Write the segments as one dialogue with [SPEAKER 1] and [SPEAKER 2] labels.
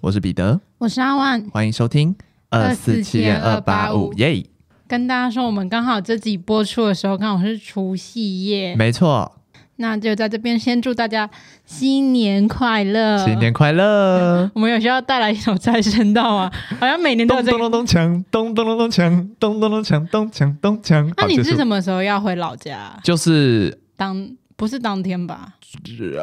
[SPEAKER 1] 我是彼得，
[SPEAKER 2] 我是阿万，
[SPEAKER 1] 欢迎收听二四七点二八五。耶。
[SPEAKER 2] 跟大家说，我们刚好这集播出的时候，刚好是除夕夜，
[SPEAKER 1] 没错。
[SPEAKER 2] 那就在这边先祝大家新年快乐，
[SPEAKER 1] 新年快乐！
[SPEAKER 2] 我们有需要带来一首财神道啊，好像每年都有这个。咚咚咚锵，咚咚咚咚锵，咚咚咚锵，咚锵咚锵。那你是什么时候要回老家？
[SPEAKER 1] 就是当。
[SPEAKER 2] 不是当天吧？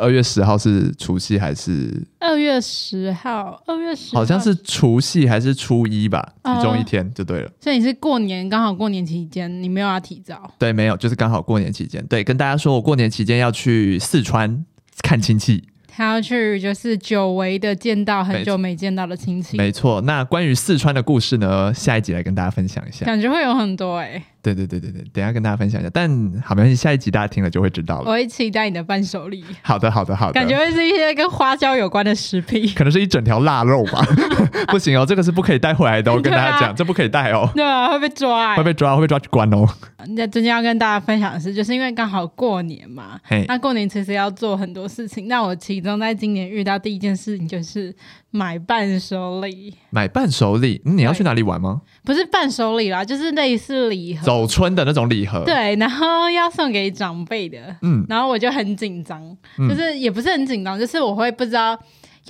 [SPEAKER 1] 二月十号是除夕还是？
[SPEAKER 2] 二月十号，二月十号好
[SPEAKER 1] 像是除夕还是初一吧，其中一天就对了。
[SPEAKER 2] 哦，所以你是过年刚好过年期间，你没有要提早？
[SPEAKER 1] 对，没有，就是刚好过年期间。对，跟大家说我过年期间要去四川看亲戚。
[SPEAKER 2] 他要去就是久违的见到很久没见到的亲戚。
[SPEAKER 1] 没错，那关于四川的故事呢，下一集来跟大家分享一下。
[SPEAKER 2] 感觉会有很多哎、欸。
[SPEAKER 1] 对对对对对，等一下跟大家分享一下。但好，没关系，下一集大家听了就会知道了。
[SPEAKER 2] 我会期待你的伴手礼。
[SPEAKER 1] 好的好的好的，
[SPEAKER 2] 感觉会是一些跟花椒有关的食品，
[SPEAKER 1] 可能是一整条腊肉吧。不行哦，这个是不可以带回来的。我跟大家讲，啊、这不可以带哦。
[SPEAKER 2] 对啊，会被抓、欸，
[SPEAKER 1] 会被抓，会被抓去关哦。
[SPEAKER 2] 那今天要跟大家分享的是，就是因为刚好过年嘛，那过年其实要做很多事情。那我其中在今年遇到第一件事情就是。买伴手礼，买
[SPEAKER 1] 伴手礼，嗯，你要去哪里玩吗？
[SPEAKER 2] 不是伴手礼啦，就是类似礼盒，
[SPEAKER 1] 走春的那种礼盒。
[SPEAKER 2] 对，然后要送给长辈的，嗯，然后我就很紧张，就是也不是很紧张，就是我会不知道。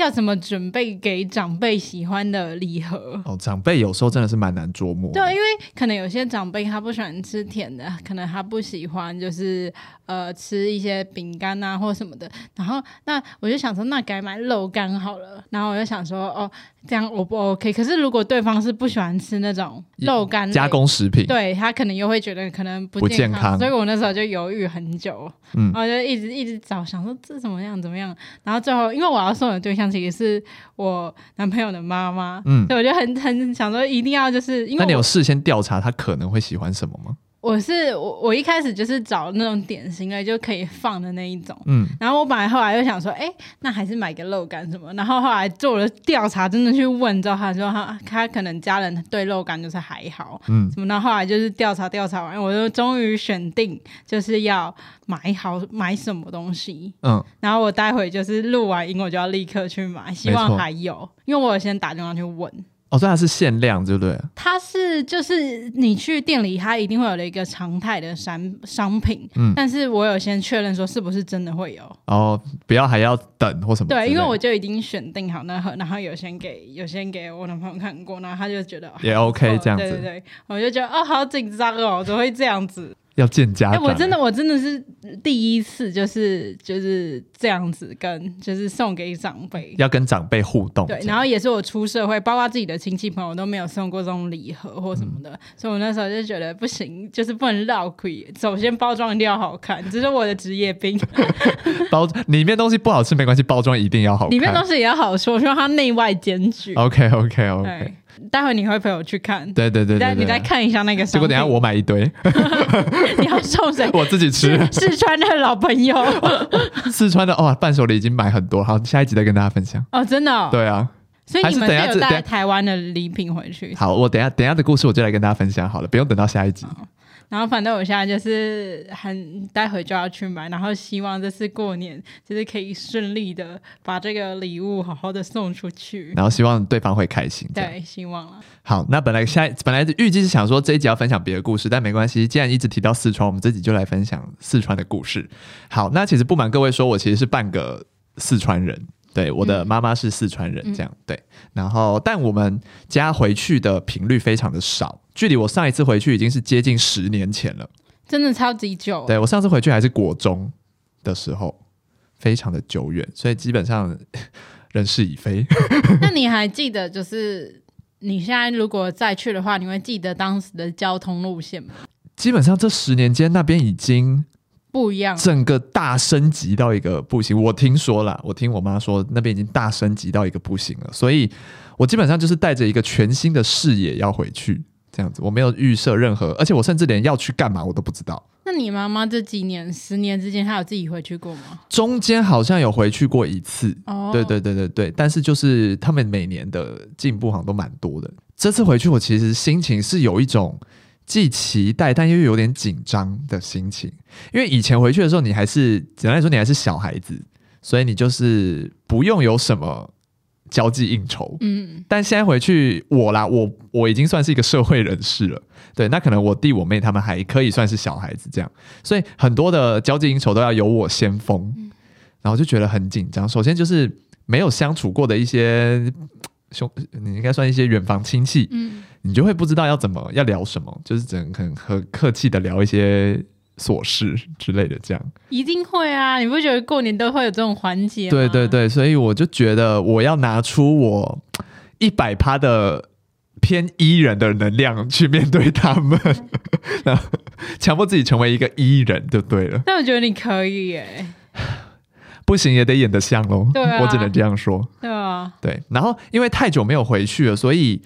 [SPEAKER 2] 要怎么准备给长辈喜欢的礼盒？
[SPEAKER 1] 哦，长辈有时候真的是蛮难琢磨。
[SPEAKER 2] 对，因为可能有些长辈他不喜欢吃甜的，可能他不喜欢就是呃吃一些饼干啊或什么的。然后那我就想说，那改买肉干好了。然后我就想说，哦，这样我不 OK。可是如果对方是不喜欢吃那种肉干
[SPEAKER 1] 加工食品，
[SPEAKER 2] 对他可能又会觉得可能不健康。健康，所以我那时候就犹豫很久，嗯，然后就一直一直找，想说这怎么样怎么样。然后最后，因为我要送的对象。其实是我男朋友的妈妈，嗯，所以我就很很想说，一定要就是因为，那
[SPEAKER 1] 你有事先调查他可能会喜欢什么吗？
[SPEAKER 2] 我是我我一开始就是找那种典型的就可以放的那一种，嗯，然后我本来后来又想说，哎、欸，那还是买个肉干什么，然后后来做了调查，真的去问之后，他说他他可能家人对肉干就是还好，嗯，什么，然后后来就是调查调查完，我就终于选定就是要买好买什么东西，嗯，然后我待会就是录完音我就要立刻去买，希望还有，因为我有先打电话去问。
[SPEAKER 1] 哦，所以它是限量，对不对？
[SPEAKER 2] 它是就是你去店里，它一定会有的一个常态的商商品，嗯，但是我有先确认说是不是真的会有。
[SPEAKER 1] 哦，不要还要等或什么？
[SPEAKER 2] 对，因为我就已经选定好那盒，然后有先给有先给我男朋友看过，然后他就觉得
[SPEAKER 1] 也 OK 这样子，
[SPEAKER 2] 对对对，我就觉得哦，好紧张哦，怎么会这样子？
[SPEAKER 1] 要见家长，
[SPEAKER 2] 欸，我真的我真的是第一次，就是就是这样子跟就是送给长辈，
[SPEAKER 1] 要跟长辈互动。
[SPEAKER 2] 对，然后也是我出社会，包括自己的亲戚朋友都没有送过这种礼盒或什么的，嗯，所以我那时候就觉得不行，就是不能绕亏。首先包装一定要好看，这是我的职业病。
[SPEAKER 1] 包里面东西不好吃没关系，包装一定要好看。
[SPEAKER 2] 里面东西也要好吃，我希望它内外兼具。
[SPEAKER 1] OK OK OK。
[SPEAKER 2] 待会你会陪我去看，
[SPEAKER 1] 对对对，对，对，
[SPEAKER 2] 你再你再看一下那个。
[SPEAKER 1] 结果等一下我买一堆，
[SPEAKER 2] 你要送谁？
[SPEAKER 1] 我自己吃。
[SPEAKER 2] 四川的老朋友，
[SPEAKER 1] 四川的哦，伴手礼已经买很多，好，下一集再跟大家分享。
[SPEAKER 2] 哦，真的、哦？
[SPEAKER 1] 对啊。
[SPEAKER 2] 所以你们是有带台湾的礼品回去？
[SPEAKER 1] 好，我等下等下的故事我就来跟大家分享好了，不用等到下一集。
[SPEAKER 2] 然后反正我现在就是很待会就要去买，然后希望这次过年就是可以顺利的把这个礼物好好的送出去，
[SPEAKER 1] 然后希望对方会开心。
[SPEAKER 2] 对，希望了。
[SPEAKER 1] 好，那本来下本来预计是想说这一集要分享别的故事，但没关系，既然一直提到四川，我们这集就来分享四川的故事。好，那其实不瞒各位说，我其实是半个四川人。对，我的妈妈是四川人，这样、嗯、对。然后，但我们家回去的频率非常的少，距离我上一次回去已经是接近十年前了，
[SPEAKER 2] 真的超级久。
[SPEAKER 1] 对，我上次回去还是国中的时候，非常的久远，所以基本上 人事已非。
[SPEAKER 2] 那你还记得，就是你现在如果再去的话，你会记得当时的交通路线吗？
[SPEAKER 1] 基本上这十年间，那边已经。
[SPEAKER 2] 不一样，
[SPEAKER 1] 整个大升级到一个不行。我听说了，我听我妈说那边已经大升级到一个不行了，所以我基本上就是带着一个全新的视野要回去，这样子。我没有预设任何，而且我甚至连要去干嘛我都不知道。
[SPEAKER 2] 那你妈妈这几年十年之间，她有自己回去过吗？
[SPEAKER 1] 中间好像有回去过一次。哦，对对对对对，但是就是他们每年的进步好像都蛮多的。这次回去，我其实心情是有一种既期待但又有点紧张的心情。因为以前回去的时候，你还是简单来说，你还是小孩子，所以你就是不用有什么交际应酬。嗯，但现在回去，我啦，我我已经算是一个社会人士了。对，那可能我弟我妹他们还可以算是小孩子这样，所以很多的交际应酬都要由我先锋，然后就觉得很紧张。首先就是没有相处过的一些兄，你应该算一些远房亲戚，嗯，你就会不知道要怎么要聊什么，就是只能很很客气的聊一些琐事之类的这样。
[SPEAKER 2] 一定会啊，你不觉得过年都会有这种环节吗？
[SPEAKER 1] 对对对，所以我就觉得我要拿出我一百趴的。偏 E 人的能量去面对他们，然后强迫自己成为一个 E 人就对了。
[SPEAKER 2] 但我觉得你可以耶，
[SPEAKER 1] 不行也得演得像喽。对啊，我只能这样说。
[SPEAKER 2] 对啊，
[SPEAKER 1] 对。然后因为太久没有回去了，所以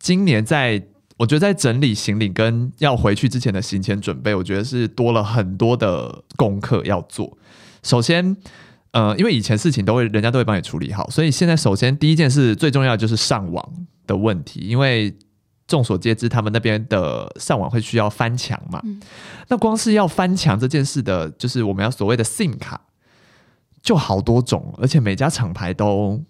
[SPEAKER 1] 今年在我觉得在整理行李跟要回去之前的行前准备，我觉得是多了很多的功课要做。首先，呃，因为以前事情都会人家都会帮你处理好，所以现在首先第一件事最重要的就是上网。的问题，因为众所皆知，他们那边的上网会需要翻墙嘛。嗯、那光是要翻墙这件事的，就是我们要所谓的 SIM 卡，就好多种，而且每家厂牌都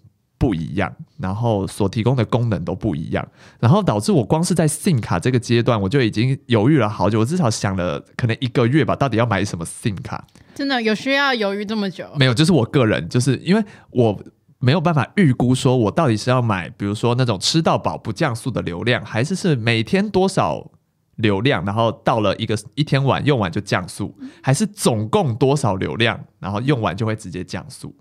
[SPEAKER 1] 不一样，然后所提供的功能都不一样，然后导致我光是在 SIM 卡这个阶段，我就已经犹豫了好久，我至少想了可能一个月吧，到底要买什么 SIM 卡？
[SPEAKER 2] 真的有需要犹豫这么久？
[SPEAKER 1] 没有，就是我个人，就是因为我。没有办法预估，说我到底是要买，比如说那种吃到饱不降速的流量，还是是每天多少流量，然后到了一个一天晚用完就降速，还是总共多少流量，然后用完就会直接降速，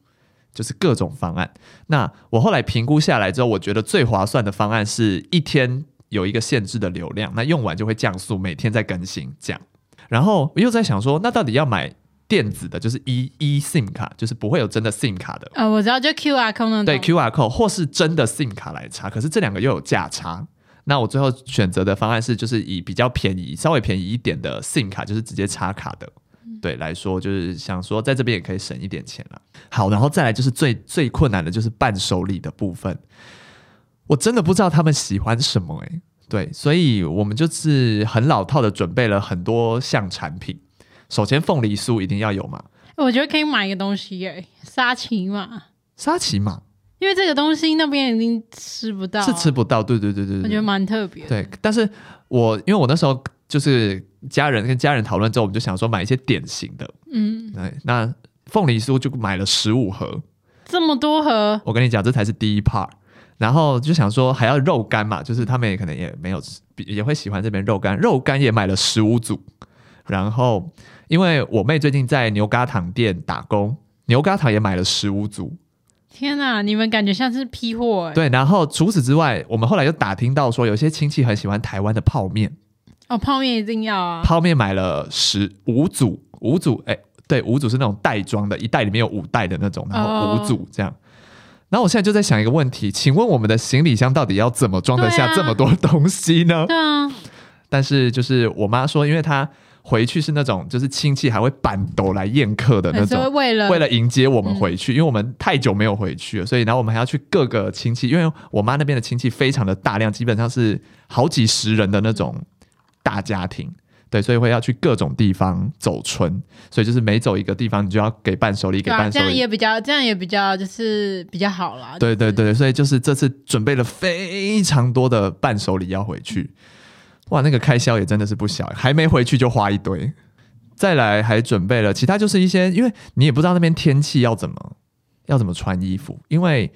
[SPEAKER 1] 就是各种方案。那我后来评估下来之后，我觉得最划算的方案是一天有一个限制的流量，那用完就会降速，每天在更新这样。然后我又在想说，那到底要买？电子的就是 e e SIM 卡，就是不会有真的 SIM 卡的。
[SPEAKER 2] 呃，我知道，就 QR code 那。
[SPEAKER 1] 对，QR code 或是真的 SIM 卡来插，可是这两个又有价差。那我最后选择的方案是，就是以比较便宜、稍微便宜一点的 SIM 卡，就是直接插卡的。嗯、对，来说就是想说在这边也可以省一点钱了。好，然后再来就是最最困难的就是伴手礼的部分，我真的不知道他们喜欢什么诶、欸。对，所以我们就是很老套的准备了很多项产品。首先，凤梨酥一定要有嘛？
[SPEAKER 2] 我觉得可以买一个东西耶，沙琪玛。
[SPEAKER 1] 沙琪玛，
[SPEAKER 2] 因为这个东西那边已经吃不到，
[SPEAKER 1] 是吃不到。对对对对，对，
[SPEAKER 2] 我觉得蛮特别。
[SPEAKER 1] 对，但是我因为我那时候就是家人跟家人讨论之后，我们就想说买一些典型的。嗯，对，那凤梨酥就买了十五盒，
[SPEAKER 2] 这么多盒。
[SPEAKER 1] 我跟你讲，这才是第一 part。然后就想说还要肉干嘛，就是他们也可能也没有也会喜欢这边肉干，肉干也买了十五组，然后。因为我妹最近在牛轧糖店打工，牛轧糖也买了十五组。
[SPEAKER 2] 天哪，你们感觉像是批货哎。
[SPEAKER 1] 对，然后除此之外，我们后来又打听到说，有些亲戚很喜欢台湾的泡面。
[SPEAKER 2] 哦，泡面一定要啊！
[SPEAKER 1] 泡面买了十五组，五组，哎，对，五组是那种袋装的，一袋里面有五袋的那种，然后五组这样。哦、然后我现在就在想一个问题，请问我们的行李箱到底要怎么装得下这么多东西呢？
[SPEAKER 2] 对啊。
[SPEAKER 1] 但是就是我妈说，因为她。回去是那种，就是亲戚还会板斗来宴客的那种，
[SPEAKER 2] 为了
[SPEAKER 1] 为了迎接我们回去，嗯、因为我们太久没有回去了，所以然后我们还要去各个亲戚，因为我妈那边的亲戚非常的大量，基本上是好几十人的那种大家庭，对，所以会要去各种地方走村，所以就是每走一个地方，你就要给伴手礼，给伴手礼，这样
[SPEAKER 2] 也比较，这样也比较就是比较好啦。
[SPEAKER 1] 对对对，所以就是这次准备了非常多的伴手礼要回去。哇，那个开销也真的是不小，还没回去就花一堆，再来还准备了其他，就是一些，因为你也不知道那边天气要怎么要怎么穿衣服，因为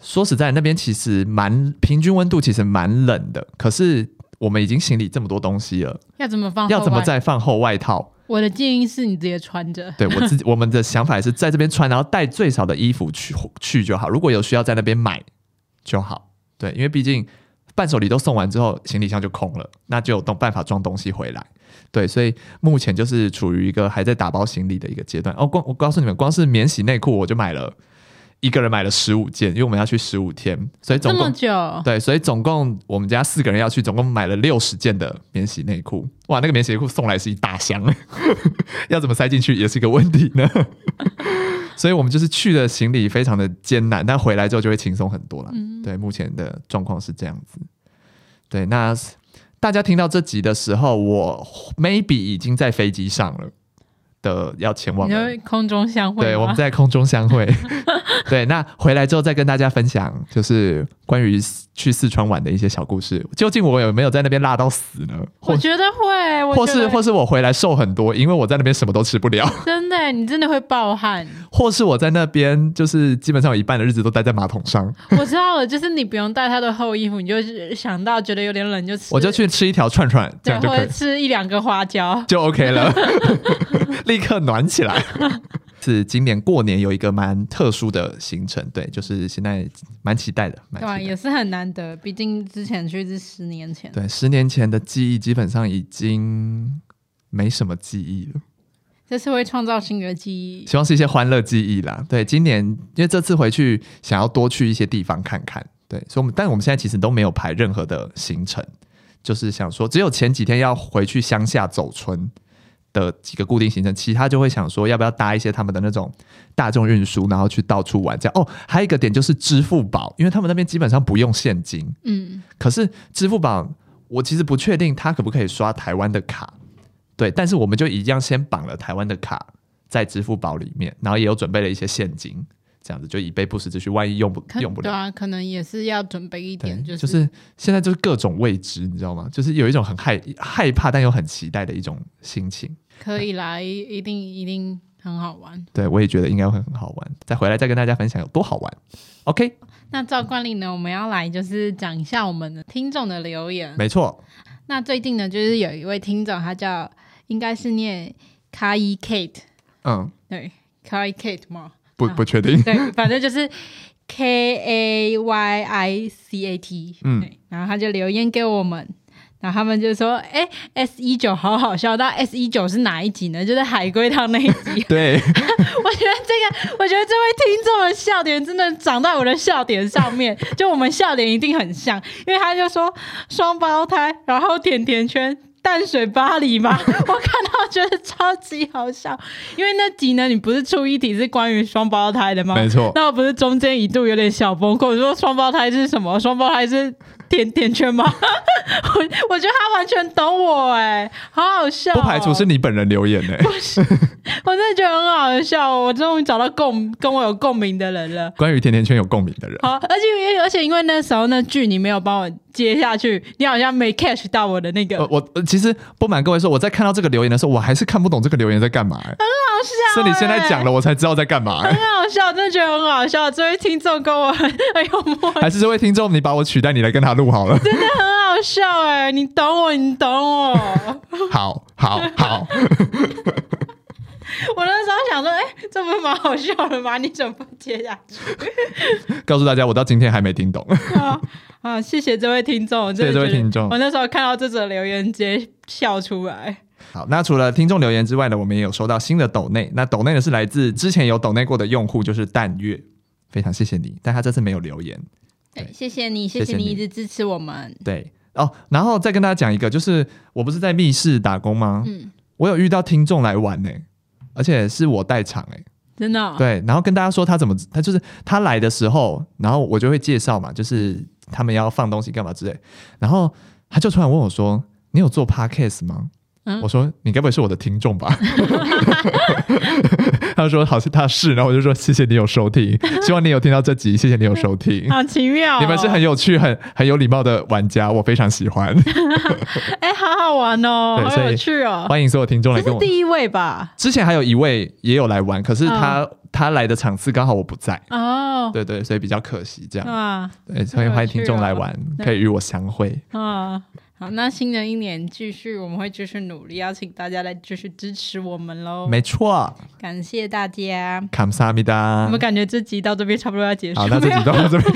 [SPEAKER 1] 说实在，那边其实蛮平均温度，其实蛮冷的。可是我们已经行李这么多东西了，
[SPEAKER 2] 要怎么放？
[SPEAKER 1] 要怎么再放厚外套？
[SPEAKER 2] 我的建议是你直接穿着。
[SPEAKER 1] 对，我自己，我们的想法也是在这边穿，然后带最少的衣服去去就好。如果有需要在那边买就好。对，因为毕竟。伴手礼都送完之后，行李箱就空了，那就有办办法装东西回来。对，所以目前就是处于一个还在打包行李的一个阶段。哦，光我告诉你们，光是免洗内裤我就买了，一个人买了十五件，因为我们要去十五天，所以总共
[SPEAKER 2] 这么久。
[SPEAKER 1] 对，所以总共我们家四个人要去，总共买了六十件的免洗内裤。哇，那个免洗内裤送来是一大箱，要怎么塞进去也是一个问题呢？所以我们就是去的行李非常的艰难，但回来之后就会轻松很多了。嗯、对，目前的状况是这样子。对，那大家听到这集的时候，我 maybe 已经在飞机上了。的要前往，
[SPEAKER 2] 空中相会。
[SPEAKER 1] 对，我们在空中相会。对，那回来之后再跟大家分享，就是关于去四川玩的一些小故事。究竟我有没有在那边辣到死呢？
[SPEAKER 2] 我觉得会，我
[SPEAKER 1] 或是或是我回来瘦很多，因为我在那边什么都吃不了。
[SPEAKER 2] 真的，你真的会爆汗。
[SPEAKER 1] 或是我在那边就是基本上有一半的日子都待在马桶上。
[SPEAKER 2] 我知道了，就是你不用带太多厚衣服，你就想到觉得有点冷就吃，
[SPEAKER 1] 我就去吃一条串串，这样就可以，或者
[SPEAKER 2] 吃一两个花椒
[SPEAKER 1] 就 OK 了。立刻暖起来，是今年过年有一个蛮特殊的行程，对，就是现在蛮期待的，蛮。
[SPEAKER 2] 对，也是很难得，毕竟之前去是十年前，
[SPEAKER 1] 对，十年前的记忆基本上已经没什么记忆了。
[SPEAKER 2] 这次会创造新的记忆，
[SPEAKER 1] 希望是一些欢乐记忆啦。对，今年因为这次回去想要多去一些地方看看，对，所以我们，但我们现在其实都没有排任何的行程，就是想说，只有前几天要回去乡下走春。的几个固定行程，其他就会想说要不要搭一些他们的那种大众运输，然后去到处玩。这样哦，还有一个点就是支付宝，因为他们那边基本上不用现金。嗯，可是支付宝我其实不确定它可不可以刷台湾的卡。对，但是我们就一样先绑了台湾的卡在支付宝里面，然后也有准备了一些现金。这样子就以备不时之需，万一用不用不了，
[SPEAKER 2] 对啊，可能也是要准备一点，就是
[SPEAKER 1] 就是现在就是各种未知，你知道吗？就是有一种很害害怕但又很期待的一种心情。
[SPEAKER 2] 可以来，一定一定很好玩。
[SPEAKER 1] 对，我也觉得应该会很好玩。再回来再跟大家分享有多好玩。OK，
[SPEAKER 2] 那照惯例呢，我们要来就是讲一下我们的听众的留言。
[SPEAKER 1] 没错。
[SPEAKER 2] 那最近呢，就是有一位听众，他叫应该是念 Kai Kate，嗯，对，Kai Kate 吗？
[SPEAKER 1] 不不确定，
[SPEAKER 2] 对，反正就是 K A Y I C A T，嗯，然后他就留言给我们，然后他们就说，哎，S 一九好好笑，但 S 一九是哪一集呢？就是海龟汤那一集。
[SPEAKER 1] 对，我觉得
[SPEAKER 2] 这个，我觉得这位听众的笑点真的长在我的笑点上面，就我们笑点一定很像，因为他就说双胞胎，然后甜甜圈。淡水巴黎嘛？我看到觉得超级好笑，因为那集呢，你不是出一题是关于双胞胎的吗？
[SPEAKER 1] 没错，
[SPEAKER 2] 那我不是中间一度有点小崩溃，我说双胞胎是什么？双胞胎是。甜甜圈吗？我我觉得他完全懂我哎、欸，好好笑、喔。
[SPEAKER 1] 不排除是你本人留言呢、欸，
[SPEAKER 2] 不是，我真的觉得很好笑。我终于找到共跟我有共鸣的人了。
[SPEAKER 1] 关于甜甜圈有共鸣的人。
[SPEAKER 2] 好，而且而且因为那时候那剧你没有帮我接下去，你好像没 catch 到我的那个。
[SPEAKER 1] 我其实不瞒各位说，我在看到这个留言的时候，我还是看不懂这个留言在干嘛哎、欸。
[SPEAKER 2] 好笑、欸，
[SPEAKER 1] 是你现在讲了，我才知道在干嘛、欸。
[SPEAKER 2] 很好笑，真的觉得很好笑。这位听众跟我很很有默契。
[SPEAKER 1] 还是这位听众，你把我取代，你来跟他录好了。
[SPEAKER 2] 真的很好笑哎、欸，你懂我，你懂我。
[SPEAKER 1] 好 好好。
[SPEAKER 2] 我那时候想说，哎、欸，这不是蛮好笑的吗？你怎么不接下去？
[SPEAKER 1] 告诉大家，我到今天还没听懂。
[SPEAKER 2] 好，好，谢谢这位听众，
[SPEAKER 1] 谢谢这位听众。
[SPEAKER 2] 我那时候看到这则留言，直接笑出来。
[SPEAKER 1] 好，那除了听众留言之外呢，我们也有收到新的抖内。那抖内呢是来自之前有抖内过的用户，就是淡月，非常谢谢你。但他这次没有留言。
[SPEAKER 2] 对，谢谢你，谢谢你一直支持我们。
[SPEAKER 1] 对哦，然后再跟大家讲一个，就是我不是在密室打工吗？嗯，我有遇到听众来玩呢，而且是我代场哎，
[SPEAKER 2] 真的、
[SPEAKER 1] 对，然后跟大家说他怎么，他就是他来的时候，然后我就会介绍嘛，就是他们要放东西干嘛之类，然后他就突然问我说：“你有做 podcast 吗？”嗯、我说你该不会是我的听众吧？他说好像他是，然后我就说谢谢你有收听，希望你有听到这集，谢谢你有收听，
[SPEAKER 2] 好奇妙、哦，
[SPEAKER 1] 你们是很有趣、很很有礼貌的玩家，我非常喜欢。
[SPEAKER 2] 哎、欸，好好玩哦，好有趣哦，
[SPEAKER 1] 欢迎所有听众来跟我。
[SPEAKER 2] 第一位吧，
[SPEAKER 1] 之前还有一位也有来玩，可是他、哦、他来的场次刚好我不在。哦，对对，所以比较可惜这样。啊。对，欢迎欢迎听众来玩，可以与我相会。啊。
[SPEAKER 2] 好，那新的一年继续，我们会继续努力，邀请大家来继续支持我们喽。
[SPEAKER 1] 没错，
[SPEAKER 2] 感谢大家。
[SPEAKER 1] 感谢米达。
[SPEAKER 2] 我们感觉这集到这边差不多要结束。
[SPEAKER 1] 好，那这集到这边，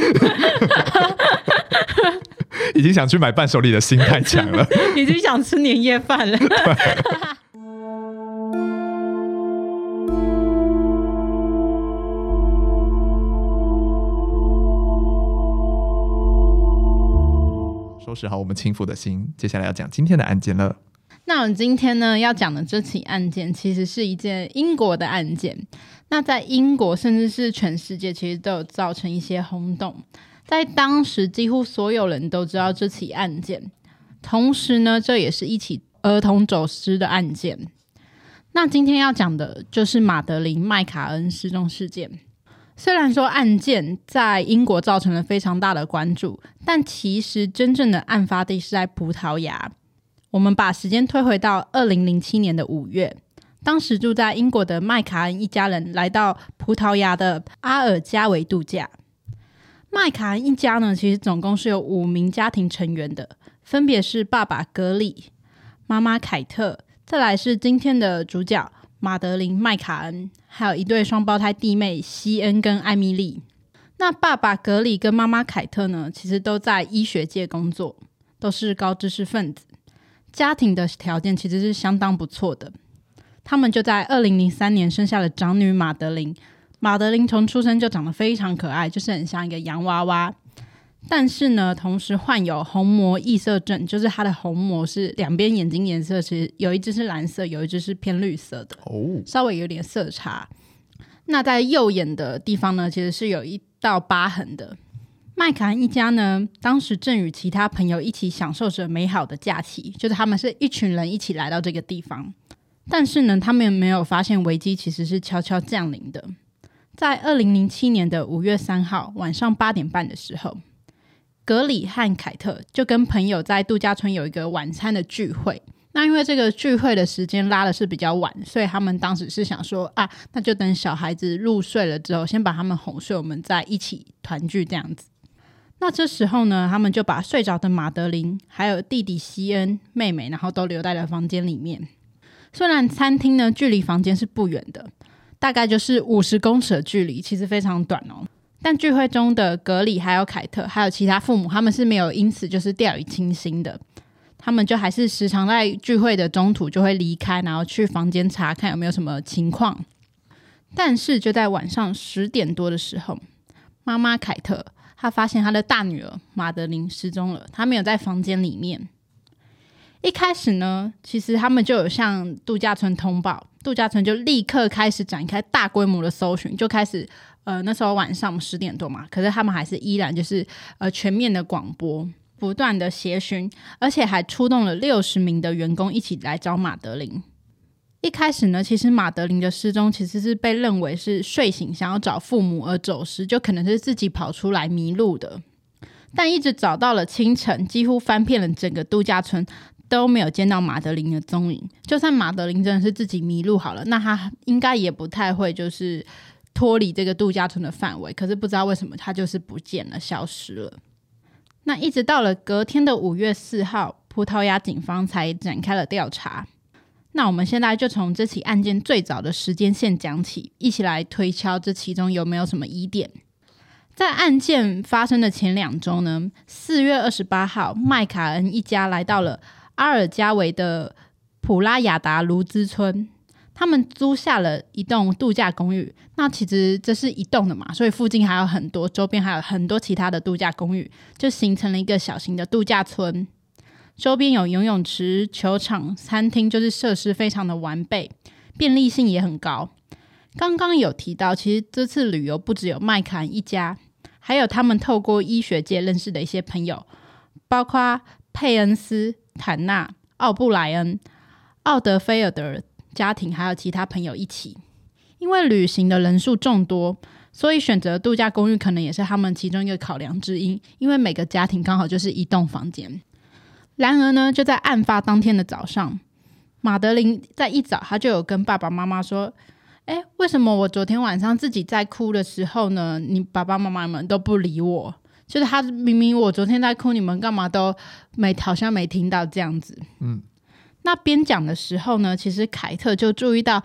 [SPEAKER 1] 已经想去买伴手礼的心太强了，
[SPEAKER 2] 已经想吃年夜饭了。
[SPEAKER 1] 收拾好我们轻浮的心，接下来要讲今天的案件了。
[SPEAKER 2] 那我们今天呢要讲的这起案件，其实是一件英国的案件。那在英国，甚至是全世界，其实都有造成一些轰动。在当时，几乎所有人都知道这起案件。同时呢，这也是一起儿童走失的案件。那今天要讲的就是马德琳·麦卡恩失踪事件。虽然说案件在英国造成了非常大的关注，但其实真正的案发地是在葡萄牙。我们把时间推回到二零零七年的五月，当时住在英国的麦卡恩一家人来到葡萄牙的阿尔加维度假。麦卡恩一家呢，其实总共是有五名家庭成员的，分别是爸爸格里、妈妈凯特。再来是今天的主角马德琳麦卡恩，还有一对双胞胎弟妹西恩跟艾米丽。那爸爸格里跟妈妈凯特呢，其实都在医学界工作，都是高知识分子，家庭的条件其实是相当不错的。他们就在二零零三年生下了长女马德琳。马德琳从出生就长得非常可爱，就是很像一个洋娃娃。但是呢，同时患有虹膜异色症，就是他的虹膜是两边眼睛颜色，其实有一只是蓝色，有一只是偏绿色的，哦，稍微有点色差。那在右眼的地方呢，其实是有一道疤痕的。麦卡恩一家呢，当时正与其他朋友一起享受着美好的假期，就是他们是一群人一起来到这个地方。但是呢，他们没有发现危机其实是悄悄降临的。在二零零七年的五月三号晚上八点半的时候。格里和凯特就跟朋友在度假村有一个晚餐的聚会。那因为这个聚会的时间拉的是比较晚，所以他们当时是想说啊，那就等小孩子入睡了之后，先把他们哄睡，我们再一起团聚这样子。那这时候呢，他们就把睡着的马德琳还有弟弟西恩、妹妹，然后都留在了房间里面。虽然餐厅呢距离房间是不远的，大概就是五十公尺的距离，其实非常短哦。但聚会中的格里还有凯特，还有其他父母，他们是没有因此就是掉以轻心的。他们就还是时常在聚会的中途就会离开，然后去房间查看有没有什么情况。但是就在晚上十点多的时候，妈妈凯特她发现她的大女儿马德琳失踪了，她没有在房间里面。一开始呢，其实他们就有向度假村通报，度假村就立刻开始展开大规模的搜寻，就开始。呃，那时候晚上十点多嘛，可是他们还是依然就是呃全面的广播，不断的协寻，而且还出动了六十名的员工一起来找马德琳。一开始呢，其实马德琳的失踪其实是被认为是睡醒想要找父母而走失，就可能是自己跑出来迷路的。但一直找到了清晨，几乎翻遍了整个度假村都没有见到马德琳的踪影。就算马德琳真的是自己迷路好了，那他应该也不太会就是。脱离这个度假村的范围，可是不知道为什么他就是不见了，消失了。那一直到了隔天的五月四号，葡萄牙警方才展开了调查。那我们现在就从这起案件最早的时间线讲起，一起来推敲这其中有没有什么疑点。在案件发生的前两周呢，四月二十八号，麦卡恩一家来到了阿尔加维的普拉亚达卢兹村。他们租下了一栋度假公寓，那其实这是一栋的嘛，所以附近还有很多，周边还有很多其他的度假公寓，就形成了一个小型的度假村。周边有游泳池、球场、餐厅，就是设施非常的完备，便利性也很高。刚刚有提到，其实这次旅游不只有麦卡恩一家，还有他们透过医学界认识的一些朋友，包括佩恩斯、坦纳、奥布莱恩、奥德菲尔德。家庭还有其他朋友一起，因为旅行的人数众多，所以选择度假公寓可能也是他们其中一个考量之一。因为每个家庭刚好就是一栋房间。然而呢，就在案发当天的早上，马德琳在一早，他就有跟爸爸妈妈说：“诶，为什么我昨天晚上自己在哭的时候呢，你爸爸妈妈们都不理我？就是他明明我昨天在哭，你们干嘛都没好像没听到这样子？”嗯。那边讲的时候呢，其实凯特就注意到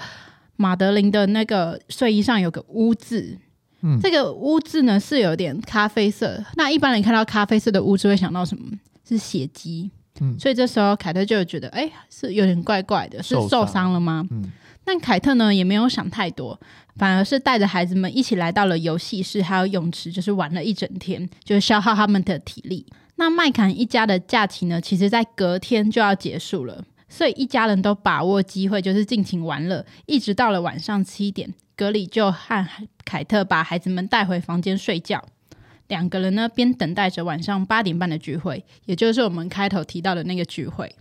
[SPEAKER 2] 马德琳的那个睡衣上有个污渍，嗯，这个污渍呢是有点咖啡色。那一般人看到咖啡色的污渍会想到什么？是血迹，嗯，所以这时候凯特就觉得，哎、欸，是有点怪怪的，是受伤了吗？嗯，但凯特呢也没有想太多，反而是带着孩子们一起来到了游戏室还有泳池，就是玩了一整天，就是消耗他们的体力。那麦坎一家的假期呢，其实在隔天就要结束了。所以一家人都把握机会，就是尽情玩乐，一直到了晚上七点，格里就和凯特把孩子们带回房间睡觉。两个人呢边等待着晚上八点半的聚会，也就是我们开头提到的那个聚会。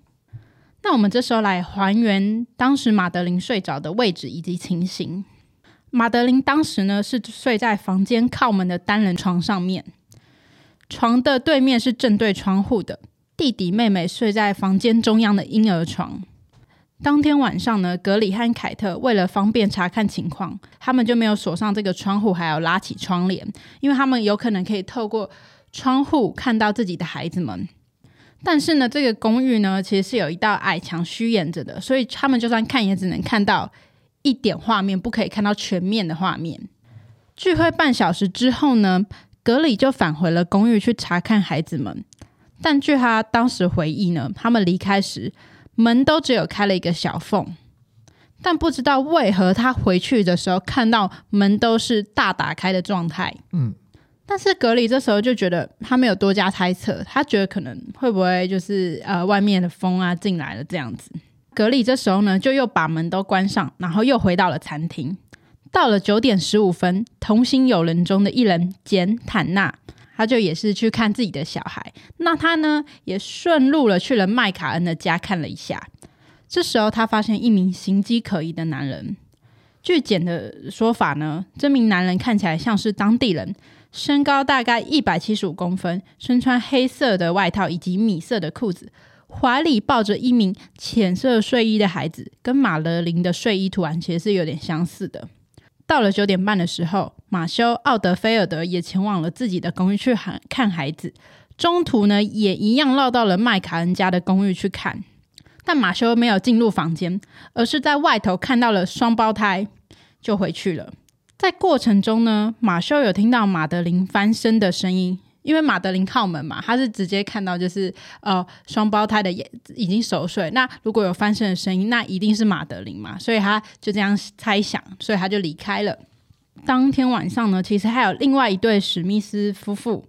[SPEAKER 2] 那我们这时候来还原当时马德琳睡着的位置以及情形。马德琳当时呢是睡在房间靠门的单人床上面，床的对面是正对窗户的。弟弟妹妹睡在房间中央的婴儿床。当天晚上呢，格里和凯特为了方便查看情况，他们就没有锁上这个窗户，还要拉起窗帘，因为他们有可能可以透过窗户看到自己的孩子们。但是呢，这个公寓呢，其实是有一道矮墙虚掩着的，所以他们就算看也只能看到一点画面，不可以看到全面的画面。聚会半小时之后呢，格里就返回了公寓去查看孩子们。但据他当时回忆呢，他们离开时门都只有开了一个小缝，但不知道为何他回去的时候看到门都是大打开的状态。嗯。但是格里这时候就觉得他没有多加猜测，他觉得可能会不会就是呃外面的风啊进来了这样子。格里这时候呢就又把门都关上，然后又回到了餐厅。到了九点十五分，同行友人中的一人简坦纳，他就也是去看自己的小孩。那他呢也顺路了去了麦卡恩的家看了一下。这时候他发现一名形迹可疑的男人。据简的说法呢，这名男人看起来像是当地人。身高大概一百七十五公分，身穿黑色的外套以及米色的裤子，怀里抱着一名浅色睡衣的孩子，跟马德琳的睡衣图案其实是有点相似的。到了九点半的时候，马修·奥德菲尔德也前往了自己的公寓去看孩子，中途呢也一样绕到了麦卡恩家的公寓去看，但马修没有进入房间，而是在外头看到了双胞胎，就回去了。在过程中呢，马修有听到马德琳翻身的声音，因为马德琳靠门嘛，他是直接看到就是呃双胞胎的眼已经熟睡。那如果有翻身的声音，那一定是马德琳嘛，所以他就这样猜想，所以他就离开了。当天晚上呢，其实还有另外一对史密斯夫妇，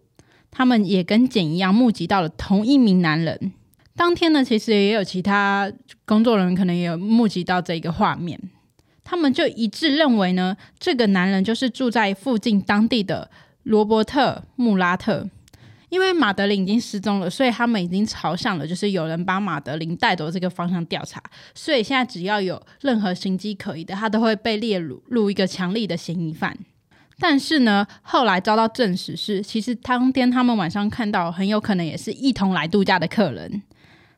[SPEAKER 2] 他们也跟简一样目击到了同一名男人。当天呢，其实也有其他工作人员可能也有目击到这个画面。他们就一致认为呢，这个男人就是住在附近当地的罗伯特·穆拉特。因为马德琳已经失踪了，所以他们已经朝向了就是有人把马德琳带走这个方向调查。所以现在只要有任何形迹可疑的，他都会被列入入一个强力的嫌疑犯。但是呢，后来遭到证实是，其实当天他们晚上看到很有可能也是一同来度假的客人。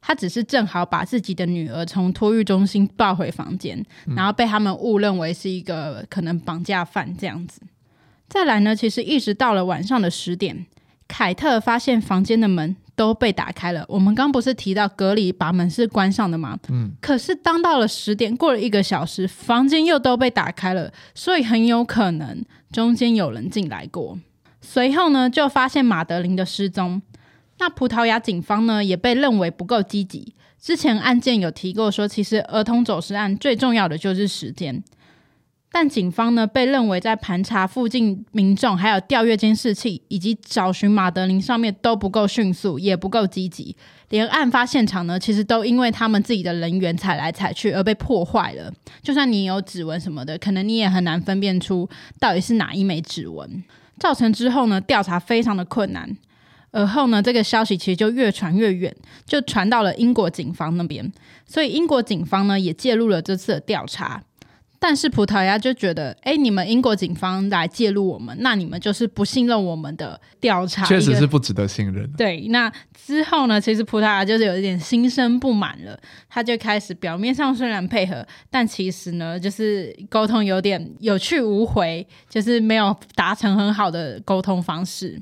[SPEAKER 2] 他只是正好把自己的女儿从托育中心抱回房间，然后被他们误认为是一个可能绑架犯这样子。再来呢，其实一直到了晚上的十点，凯特发现房间的门都被打开了。我们刚不是提到隔离把门是关上的吗？嗯。可是当到了十点，过了一个小时，房间又都被打开了，所以很有可能中间有人进来过。随后呢，就发现马德琳的失踪。那葡萄牙警方呢，也被认为不够积极。之前案件有提过说，其实儿童走失案最重要的就是时间。但警方呢，被认为在盘查附近民众，还有调阅监视器以及找寻马德琳上面都不够迅速，也不够积极。连案发现场呢，其实都因为他们自己的人员踩来踩去而被破坏了。就算你有指纹什么的，可能你也很难分辨出到底是哪一枚指纹。造成之后呢，调查非常的困难。而后呢，这个消息其实就越传越远，就传到了英国警方那边。所以英国警方呢也介入了这次的调查。但是葡萄牙就觉得，哎，你们英国警方来介入我们，那你们就是不信任我们的调查，
[SPEAKER 1] 确实是不值得信任。
[SPEAKER 2] 对，那之后呢，其实葡萄牙就是有一点心生不满了，他就开始表面上虽然配合，但其实呢，就是沟通有点有去无回，就是没有达成很好的沟通方式。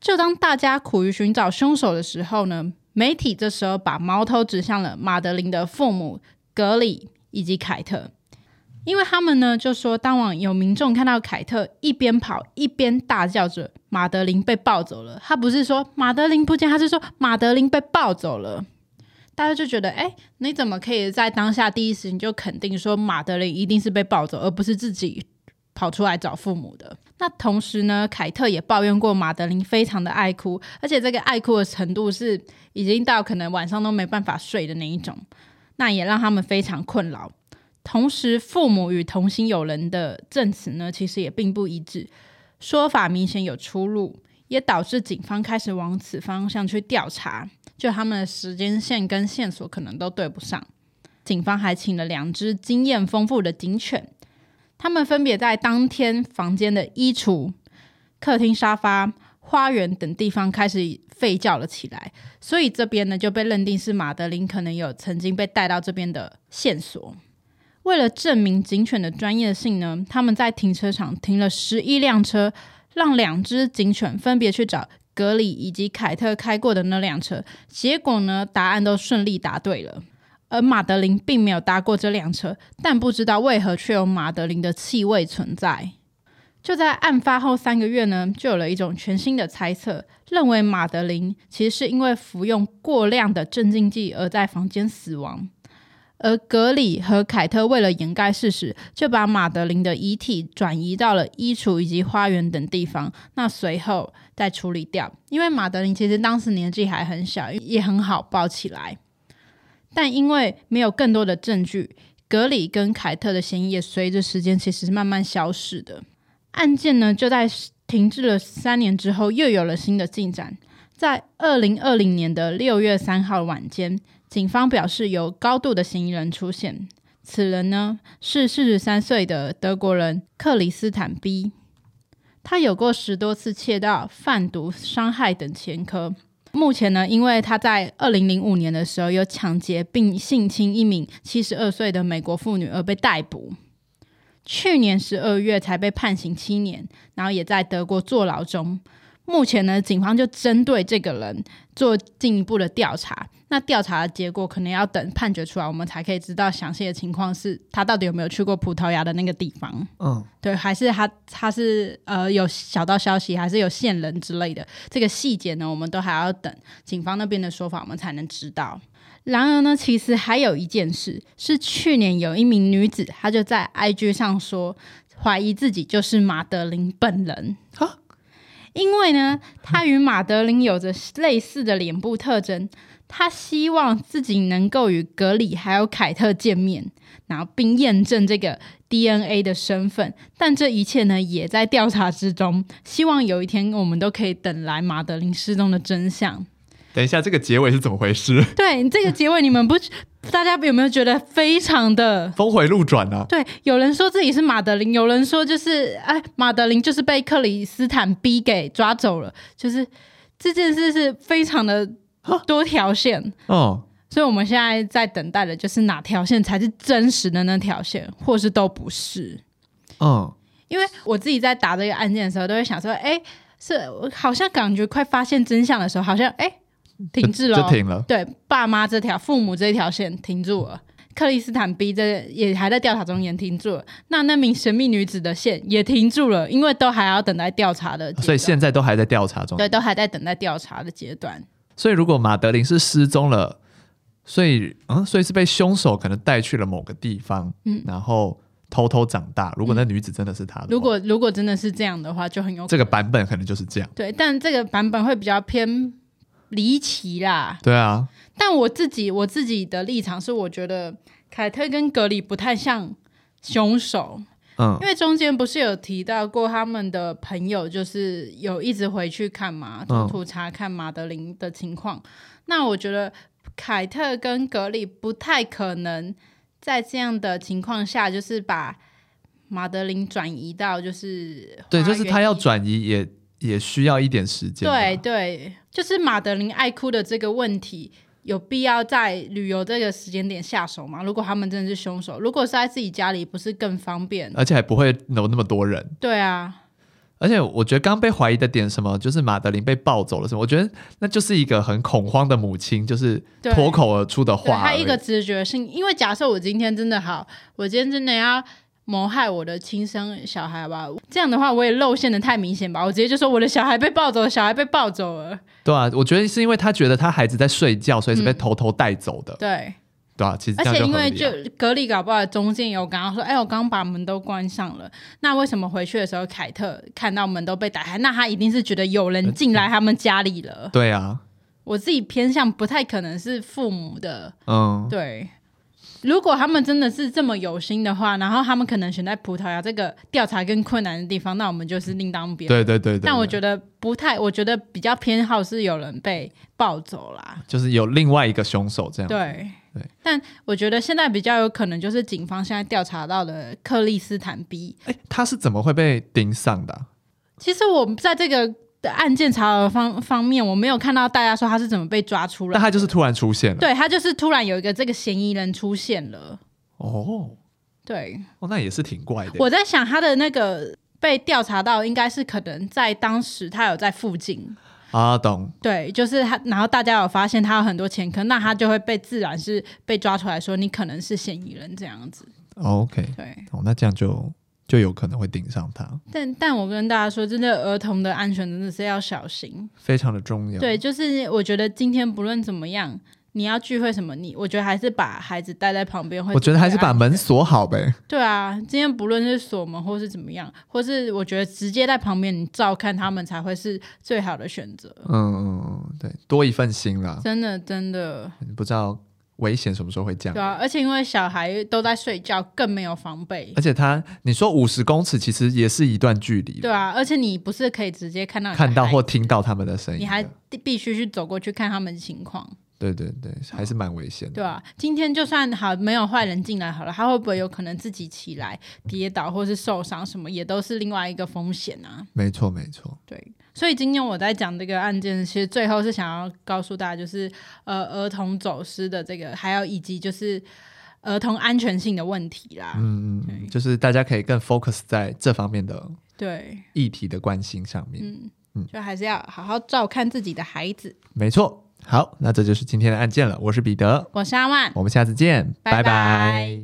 [SPEAKER 2] 就当大家苦于寻找凶手的时候呢，媒体这时候把矛头指向了马德琳的父母格里以及凯特，因为他们呢就说，当晚有民众看到凯特一边跑一边大叫着“马德琳被抱走了”，他不是说马德琳不见，他是说马德琳被抱走了。大家就觉得，哎，你怎么可以在当下第一时间就肯定说马德琳一定是被抱走，而不是自己跑出来找父母的？那同时呢，凯特也抱怨过马德琳非常的爱哭，而且这个爱哭的程度是已经到可能晚上都没办法睡的那一种，那也让他们非常困扰。同时，父母与同行友人的证词呢，其实也并不一致，说法明显有出入。也导致警方开始往此方向去调查，就他们的时间线跟线索可能都对不上。警方还请了两只经验丰富的警犬，他们分别在当天房间的衣橱、客厅沙发、花园等地方开始吠叫了起来，所以这边呢就被认定是马德琳可能有曾经被带到这边的线索。为了证明警犬的专业性呢，他们在停车场停了十一辆车，让两只警犬分别去找格里以及凯特开过的那辆车。结果呢，答案都顺利答对了。而马德琳并没有搭过这辆车，但不知道为何却有马德琳的气味存在。就在案发后三个月呢，就有了一种全新的猜测，认为马德琳其实是因为服用过量的镇静剂而在房间死亡。而格里和凯特为了掩盖事实，就把马德琳的遗体转移到了衣橱以及花园等地方。那随后再处理掉，因为马德琳其实当时年纪还很小，也很好抱起来。但因为没有更多的证据，格里跟凯特的嫌疑也随着时间其实慢慢消失的。案件呢，就在停滞了三年之后，又有了新的进展。在二零二零年的六月三号晚间。警方表示，有高度的嫌疑人出现。此人呢，是四十三岁的德国人克里斯坦 ·B。他有过十多次窃盗、贩毒、伤害等前科。目前呢，因为他在二零零五年的时候有抢劫并性侵一名七十二岁的美国妇女而被逮捕。去年十二月才被判刑七年，然后也在德国坐牢中。目前呢，警方就针对这个人做进一步的调查。那调查的结果可能要等判决出来，我们才可以知道详细的情况是他到底有没有去过葡萄牙的那个地方。嗯，对，还是他他是呃有小道消息，还是有线人之类的？这个细节呢，我们都还要等警方那边的说法，我们才能知道。然而呢，其实还有一件事是去年有一名女子，她就在 IG 上说怀疑自己就是马德琳本人。哈因为呢，他与马德琳有着类似的脸部特征，他希望自己能够与格里还有凯特见面，然后并验证这个 DNA 的身份。但这一切呢，也在调查之中。希望有一天我们都可以等来马德琳失踪的真相。
[SPEAKER 1] 等一下，这个结尾是怎么回事？
[SPEAKER 2] 对，这个结尾，你们不，大家有没有觉得非常的
[SPEAKER 1] 峰回路转啊？
[SPEAKER 2] 对，有人说自己是马德琳，有人说就是哎，马德琳就是被克里斯坦 B 给抓走了，就是这件事是非常的多条线哦。所以我们现在在等待的就是哪条线才是真实的那条线，或是都不是。嗯，因为我自己在打这个案件的时候，都会想说，哎，是好像感觉快发现真相的时候，好像哎。停滞了，
[SPEAKER 1] 就停了。
[SPEAKER 2] 对，爸妈这条、父母这条线停住了。克里斯坦 B 这也还在调查中，也停住了。那那名神秘女子的线也停住了，因为都还要等待调查的。
[SPEAKER 1] 所以现在都还在调查中。
[SPEAKER 2] 对，都还在等待调查的阶段。
[SPEAKER 1] 所以如果马德琳是失踪了，所以嗯，所以是被凶手可能带去了某个地方，嗯，然后偷偷长大。如果那女子真的是她的，
[SPEAKER 2] 如果如果真的是这样的话，就很有可能
[SPEAKER 1] 这个版本可能就是这样。
[SPEAKER 2] 对，但这个版本会比较偏。离奇啦，
[SPEAKER 1] 对啊，
[SPEAKER 2] 但我自己我自己的立场是，我觉得凯特跟格里不太像凶手，嗯，因为中间不是有提到过他们的朋友，就是有一直回去看嘛，中途查看马德琳的情况。嗯、那我觉得凯特跟格里不太可能在这样的情况下，就是把马德琳转移到就是
[SPEAKER 1] 对，就是他要转移也。也需要一点时间。
[SPEAKER 2] 对对，就是马德琳爱哭的这个问题，有必要在旅游这个时间点下手吗？如果他们真的是凶手，如果是在自己家里，不是更方便？
[SPEAKER 1] 而且还不会有那么多人。
[SPEAKER 2] 对啊，
[SPEAKER 1] 而且我觉得刚被怀疑的点什么，就是马德琳被抱走了什么？我觉得那就是一个很恐慌的母亲，就是脱口而出的话。
[SPEAKER 2] 他一个直觉性，因为假设我今天真的好，我今天真的要。谋害我的亲生小孩吧，这样的话我也露馅的太明显吧？我直接就说我的小孩被抱走了，小孩被抱走了。
[SPEAKER 1] 对啊，我觉得是因为他觉得他孩子在睡觉，所以是被偷偷带走的。
[SPEAKER 2] 嗯、对，
[SPEAKER 1] 对啊，其实
[SPEAKER 2] 而且因为就格里搞不好中间有刚刚说，哎、欸，我刚把门都关上了，那为什么回去的时候凯特看到门都被打开？那他一定是觉得有人进来他们家里了。
[SPEAKER 1] 对啊，
[SPEAKER 2] 我自己偏向不太可能是父母的。嗯，对。如果他们真的是这么有心的话，然后他们可能选在葡萄牙这个调查更困难的地方，那我们就是另当别论。
[SPEAKER 1] 对对对对。
[SPEAKER 2] 但我觉得不太，我觉得比较偏好是有人被抱走啦，
[SPEAKER 1] 就是有另外一个凶手这样。
[SPEAKER 2] 对对。但我觉得现在比较有可能就是警方现在调查到的克里斯坦 B，
[SPEAKER 1] 哎，他是怎么会被盯上的啊？
[SPEAKER 2] 其实我们在这个。的案件查的方方面，我没有看到大家说他是怎么被抓出来，
[SPEAKER 1] 但他就是突然出现了。
[SPEAKER 2] 对，他就是突然有一个这个嫌疑人出现了。
[SPEAKER 1] 哦，
[SPEAKER 2] 对，
[SPEAKER 1] 哦，那也是挺怪的。
[SPEAKER 2] 我在想他的那个被调查到，应该是可能在当时他有在附近
[SPEAKER 1] 啊，懂？
[SPEAKER 2] 对，就是他，然后大家有发现他有很多前科，那他就会被自然是被抓出来说你可能是嫌疑人这样子。
[SPEAKER 1] OK，
[SPEAKER 2] 对，
[SPEAKER 1] 哦，那这样就。就有可能会盯上他，
[SPEAKER 2] 但但我跟大家说，真的儿童的安全真的是要小心，
[SPEAKER 1] 非常的重要。
[SPEAKER 2] 对，就是我觉得今天不论怎么样，你要聚会什么，你我觉得还是把孩子带在旁边会。
[SPEAKER 1] 我觉得还是把门锁好呗。
[SPEAKER 2] 对啊，今天不论是锁门或是怎么样，或是我觉得直接在旁边你照看他们才会是最好的选择。
[SPEAKER 1] 嗯嗯嗯，对，多一份心啦。
[SPEAKER 2] 真的真的，
[SPEAKER 1] 你不知道。危险什么时候会降？
[SPEAKER 2] 对啊，而且因为小孩都在睡觉，更没有防备。
[SPEAKER 1] 而且他，你说五十公尺，其实也是一段距离。
[SPEAKER 2] 对啊，而且你不是可以直接看到
[SPEAKER 1] 看到或听到他们的声音，
[SPEAKER 2] 你还必须去走过去看他们的情况。
[SPEAKER 1] 对对对，还是蛮危险的。
[SPEAKER 2] 对啊，今天就算好没有坏人进来好了，他会不会有可能自己起来跌倒或是受伤什么，也都是另外一个风险啊。
[SPEAKER 1] 没错没错。
[SPEAKER 2] 对，所以今天我在讲这个案件其实最后是想要告诉大家就是呃儿童走失的这个还有以及就是儿童安全性的问题啦
[SPEAKER 1] 嗯嗯就是大家可以更 focus 在这方面的
[SPEAKER 2] 对。议
[SPEAKER 1] 题的关心上面
[SPEAKER 2] 嗯嗯就还是要好好照看自己的孩子。
[SPEAKER 1] 没错好那这就是今天的案件了我是彼得
[SPEAKER 2] 我是阿万
[SPEAKER 1] 我们下次见拜拜。